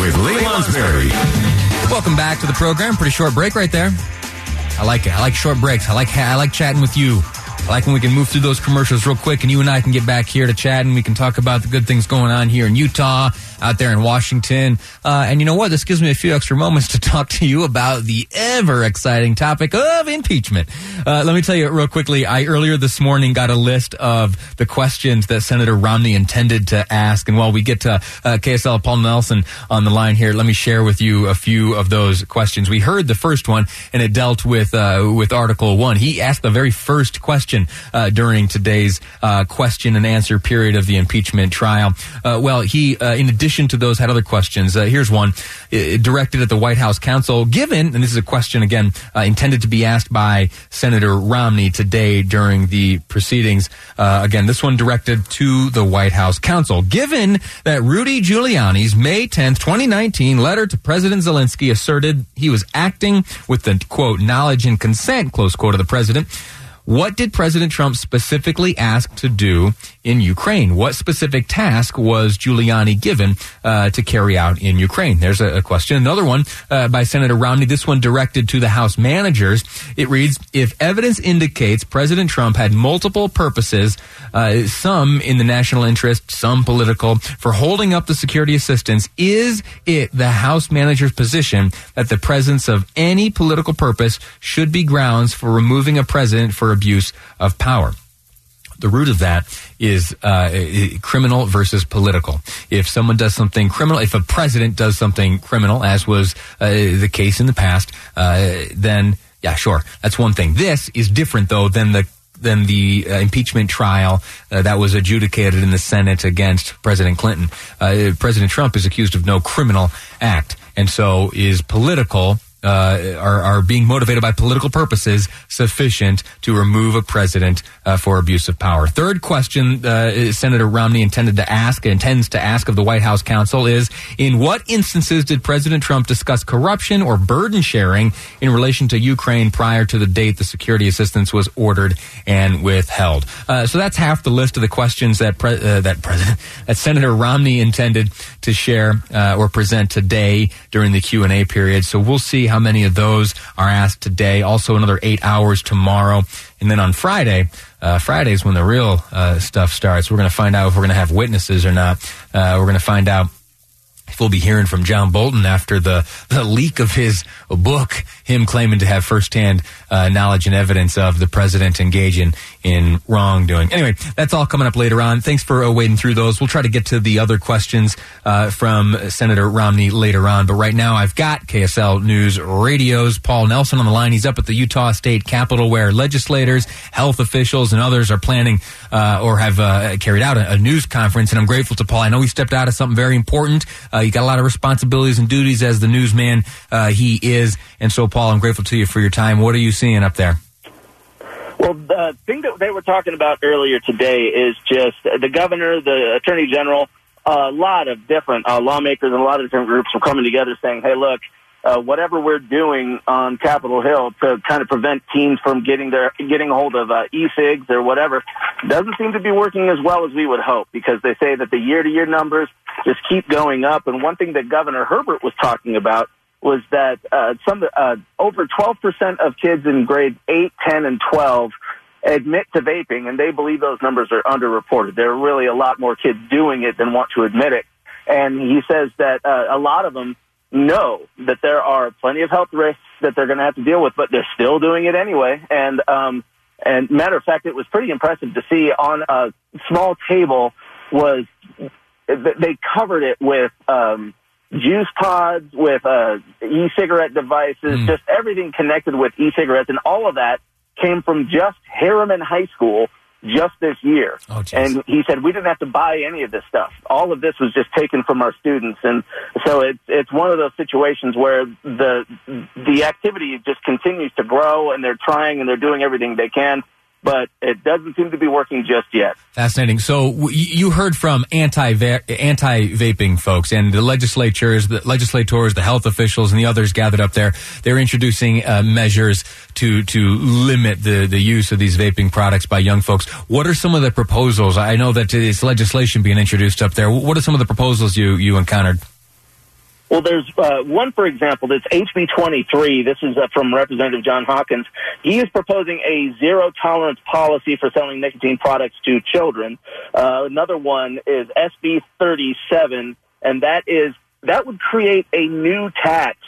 With Lee Lonsberry. Welcome back to the program. Pretty short break right there. I like it. I like short breaks. I like I like chatting with you. I like when we can move through those commercials real quick and you and I can get back here to chat and we can talk about the good things going on here in Utah, out there in Washington. Uh, and you know what? This gives me a few extra moments to talk to you about the ever exciting topic of impeachment. Uh, let me tell you real quickly. I earlier this morning got a list of the questions that Senator Romney intended to ask. And while we get to uh, KSL Paul Nelson on the line here, let me share with you a few of those questions. We heard the first one and it dealt with, uh, with Article 1. He asked the very first question uh, during today's uh, question and answer period of the impeachment trial. Well, he, in addition to those, had other questions. Uh, here's one uh, directed at the White House counsel. Given, and this is a question again intended to be asked by Senator Romney today during the proceedings. again, this one directed to the White House counsel. Given that Rudy Giuliani's May 10th, 2019 letter to President Zelensky asserted he was acting with the quote knowledge and consent close quote of the president. What did President Trump specifically ask to do in Ukraine? What specific task was Giuliani given uh, to carry out in Ukraine? There's a, a question. Another one uh, by Senator Romney, this one directed to the House managers. It reads, if evidence indicates President Trump had multiple purposes, uh, some in the national interest, some political, for holding up the security assistance, is it the House manager's position that the presence of any political purpose should be grounds for removing a president for abuse of power? the root of that is uh, criminal versus political. If someone does something criminal, if a president does something criminal, as was uh, the case in the past, uh, then yeah, sure, that's one thing. This is different though than the than the uh, impeachment trial uh, that was adjudicated in the Senate against President Clinton. Uh, President Trump is accused of no criminal act, and so is political uh, are, are being motivated by political purposes sufficient to remove a president uh, for abuse of power. Third question uh, Senator Romney intended to ask, intends to ask of the White House counsel is, in what instances did President Trump discuss corruption or burden sharing in relation to Ukraine prior to the date the security assistance was ordered and withheld? Uh, so that's half the list of the questions that pre- uh, that President that Senator Romney intended to share uh, or present today during the Q and A period. So we'll see how many of those are asked today. Also, another eight hours tomorrow. And then on Friday, uh, Friday is when the real uh, stuff starts. We're going to find out if we're going to have witnesses or not. Uh, we're going to find out we'll be hearing from John Bolton after the, the leak of his book, him claiming to have firsthand uh, knowledge and evidence of the president engaging in wrongdoing. Anyway, that's all coming up later on. Thanks for uh, wading through those. We'll try to get to the other questions uh, from Senator Romney later on. But right now, I've got KSL News Radio's Paul Nelson on the line. He's up at the Utah State Capitol where legislators, health officials, and others are planning uh, or have uh, carried out a, a, news conference. And I'm grateful to Paul. I know he stepped out of something very important. Uh, you got a lot of responsibilities and duties as the newsman uh, he is. And so, Paul, I'm grateful to you for your time. What are you seeing up there? Well, the thing that they were talking about earlier today is just the governor, the attorney general, a lot of different uh, lawmakers and a lot of different groups were coming together saying, hey, look, uh, whatever we're doing on Capitol Hill to kind of prevent teens from getting their getting a hold of uh, e-cigs or whatever doesn't seem to be working as well as we would hope because they say that the year-to-year numbers just keep going up. And one thing that Governor Herbert was talking about was that uh, some uh, over 12% of kids in grades 8, 10, and 12 admit to vaping, and they believe those numbers are underreported. There are really a lot more kids doing it than want to admit it. And he says that uh, a lot of them know that there are plenty of health risks that they're going to have to deal with, but they're still doing it anyway. And um, and matter of fact, it was pretty impressive to see on a small table was they covered it with um, juice pods, with uh, e-cigarette devices, mm. just everything connected with e-cigarettes, and all of that came from just Herriman High School just this year. Oh, and he said we didn't have to buy any of this stuff. All of this was just taken from our students, and so it's it's one of those situations where the the activity just continues to grow, and they're trying and they're doing everything they can but it doesn't seem to be working just yet. Fascinating. So you heard from anti anti vaping folks and the legislatures, the legislators, the health officials, and the others gathered up there. They're introducing uh, measures to to limit the the use of these vaping products by young folks. What are some of the proposals? I know that it's legislation being introduced up there. What are some of the proposals you you encountered? Well, there's uh, one, for example, that's HB 23. This is uh, from Representative Jon Hawkins. He is proposing a zero tolerance policy for selling nicotine products to children. Uh, another one is SB 37, and that is that would create a new tax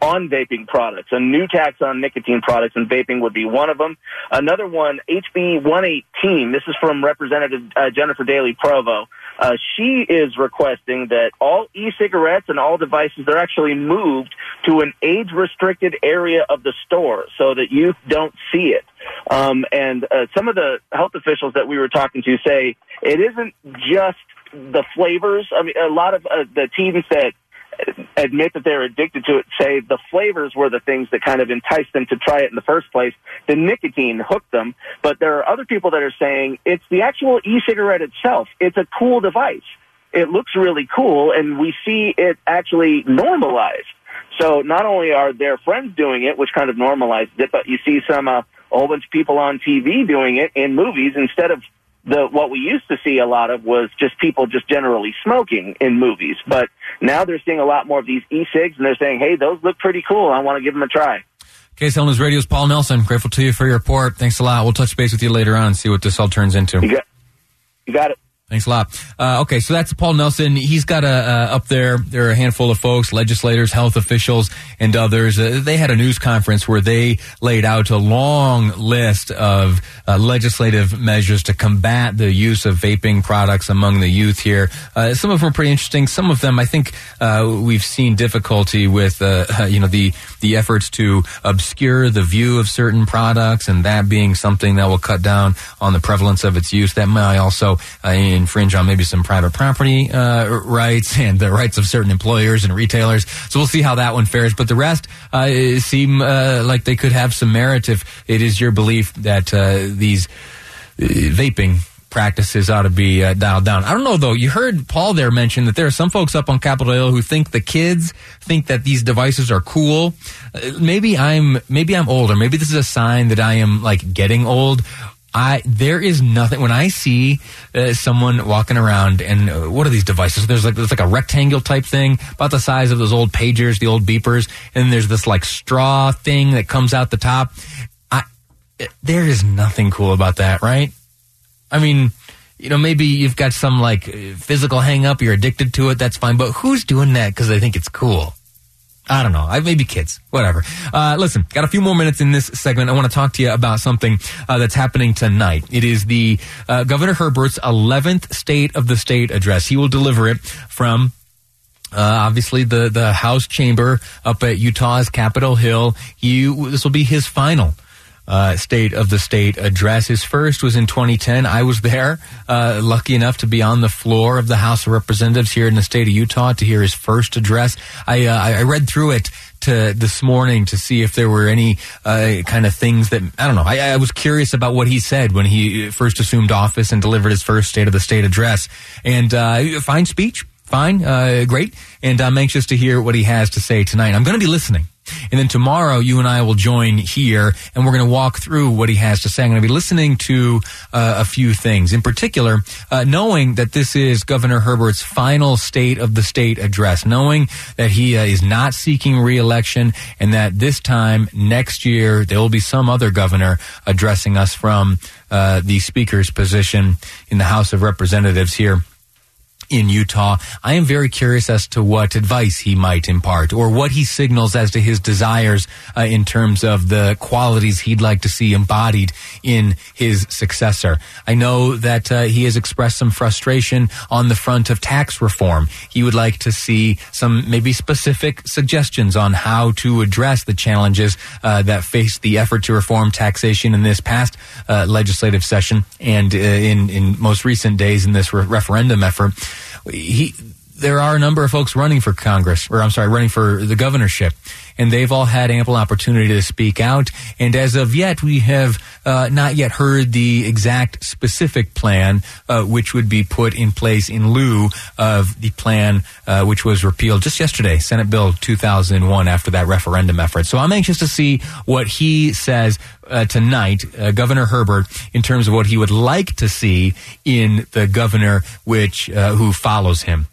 on vaping products. A new tax on nicotine products, and vaping would be one of them. Another one, HB 118. This is from Representative uh, Jennifer Dailey-Provost. Uh, she is requesting that all e-cigarettes and all devices they're actually moved to an age-restricted area of the store so that youth don't see it. Um, and uh, some of the health officials that we were talking to say it isn't just the flavors. I mean, a lot of uh, the teens that admit that they're addicted to it say the flavors were the things that kind of enticed them to try it in the first place. The nicotine hooked them. But there are other people that are saying it's the actual e-cigarette itself. It's a cool device. It looks really cool and we see it actually normalized. So not only are their friends doing it, which kind of normalizes it, but you see some, uh, a whole bunch of people on TV doing it in movies instead of the what we used to see a lot of was just people just generally smoking in movies. But now they're seeing a lot more of these e-cigs, and they're saying, "Hey, those look pretty cool. I want to give them a try." KSL News Radio's Paul Nelson. Grateful to you for your report. Thanks a lot. We'll touch base with you later on and see what this all turns into. You got, you got it. Thanks a lot. Uh, okay, so that's Paul Nelson. He's got a uh, up there. There are a handful of folks, legislators, health officials, and others. Uh, they had a news conference where they laid out a long list of uh, legislative measures to combat the use of vaping products among the youth here. Uh, some of them are pretty interesting. Some of them, I think, uh, we've seen difficulty with. you know, the the efforts to obscure the view of certain products, and that being something that will cut down on the prevalence of its use. That may also infringe on maybe some private property uh, rights and the rights of certain employers and retailers. So we'll see how that one fares. But the rest uh, seem uh, like they could have some merit if it is your belief that uh, these uh, vaping practices ought to be uh, dialed down. I don't know though. You heard Paul there mention that there are some folks up on Capitol Hill who think the kids think that these devices are cool. Uh, maybe I'm maybe I'm older. Maybe this is a sign that I am like getting old. I there is nothing when I see uh, someone walking around and uh, what are these devices? There's like there's like a rectangle type thing about the size of those old pagers, the old beepers, and there's this like straw thing that comes out the top. I there is nothing cool about that, right? I mean, you know, maybe you've got some like physical hang up, you're addicted to it, that's fine, but who's doing that because they think it's cool? I don't know. I, maybe kids, whatever. Uh, listen, got a few more minutes in this segment. I want to talk to you about something uh, that's happening tonight. It is the uh, Governor Herbert's 11th State of the State address. He will deliver it from uh, obviously the the House chamber up at Utah's Capitol Hill. He this will be his final uh, State of the State address. His first was in 2010. I was there, uh, lucky enough to be on the floor of the House of Representatives here in the state of Utah to hear his first address. I, uh, I read through it to this morning to see if there were any uh, kind of things that I don't know. I, I, was curious about what he said when he first assumed office and delivered his first State of the State address. And uh, fine speech, fine, uh, great. And I'm anxious to hear what he has to say tonight. I'm going to be listening. And then tomorrow, you and I will join here and we're going to walk through what he has to say. I'm going to be listening to uh, a few things. In particular, uh, knowing that this is Governor Herbert's final state of the state address, knowing that he uh, is not seeking reelection and that this time next year, there will be some other governor addressing us from uh, the speaker's position in the House of Representatives here in Utah. I am very curious as to what advice he might impart or what he signals as to his desires uh, in terms of the qualities he'd like to see embodied in his successor. I know that uh, he has expressed some frustration on the front of tax reform. He would like to see some maybe specific suggestions on how to address the challenges uh, that faced the effort to reform taxation in this past uh, legislative session and uh, in in most recent days in this re- referendum effort. He there are a number of folks running for Congress, or I'm sorry, running for the governorship, and they've all had ample opportunity to speak out. And as of yet, we have uh, not yet heard the exact specific plan uh, which would be put in place in lieu of the plan uh, which was repealed just yesterday, Senate Bill 2001, after that referendum effort. So I'm anxious to see what he says uh, tonight, uh, Governor Herbert, in terms of what he would like to see in the governor which uh, who follows him.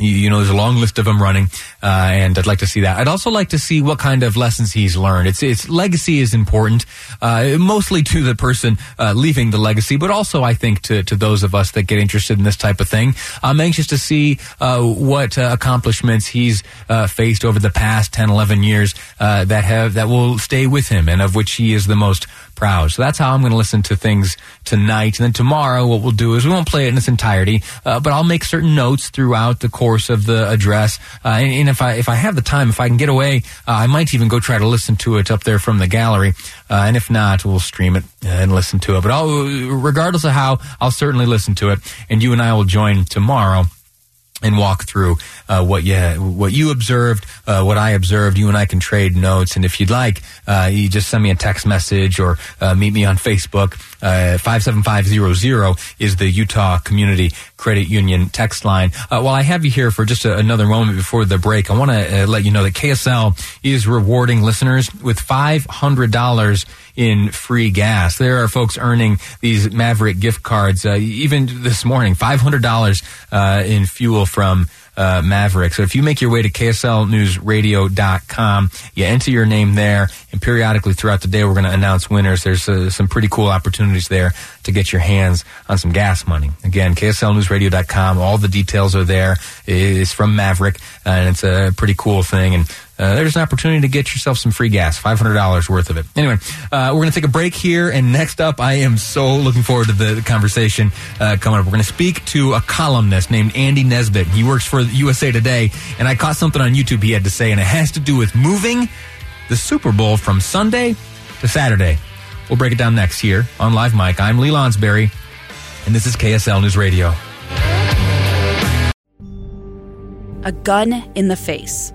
You, know, there's a long list of them running, uh, and I'd like to see that. I'd also like to see what kind of lessons he's learned. It's, it's legacy is important, uh, mostly to the person uh, leaving the legacy, but also I think to, to those of us that get interested in this type of thing. I'm anxious to see uh, what uh, accomplishments he's uh, faced over the past 10, 11 years that have that will stay with him, and of which he is the most proud. So that's how I'm going to listen to things tonight. And then tomorrow, what we'll do is we won't play it in its entirety, but I'll make certain notes throughout the course of the address. Uh, and, and, if I if I have the time, if I can get away, uh, I might even go try to listen to it up there from the gallery. Uh, and if not, we'll stream it and listen to it. But I'll, regardless of how, I'll certainly listen to it. And you and I will join tomorrow and walk through uh, what you what you observed, uh, what I observed. You and I can trade notes, and if you'd like, uh, you just send me a text message or uh, meet me on Facebook. Uh, five seven five zero zero is the Utah Community Credit Union text line. Uh, while I have you here for just a, another moment before the break, I want to let you know that KSL is rewarding listeners with five hundred dollars in free gas. There are folks earning these Maverick gift cards, uh, even this morning, $500 uh, in fuel from uh, Maverick. So if you make your way to KSLNewsRadio.com, you enter your name there, and periodically throughout the day, we're going to announce winners. There's uh, some pretty cool opportunities there to get your hands on some gas money. Again, KSLNewsRadio.com. All the details are there. It's from Maverick, and it's a pretty cool thing. And uh, there's an opportunity to get yourself some free gas, $500 worth of it. Anyway, uh, we're going to take a break here, and next up, I am so looking forward to the, the conversation uh, coming up. We're going to speak to a columnist named Andy Nesbitt. He works for USA Today, and I caught something on YouTube he had to say, and it has to do with moving the Super Bowl from Sunday to Saturday. We'll break it down next here on Live Mic. I'm Lee Lonsberry, and this is KSL News Radio. A gun in the face.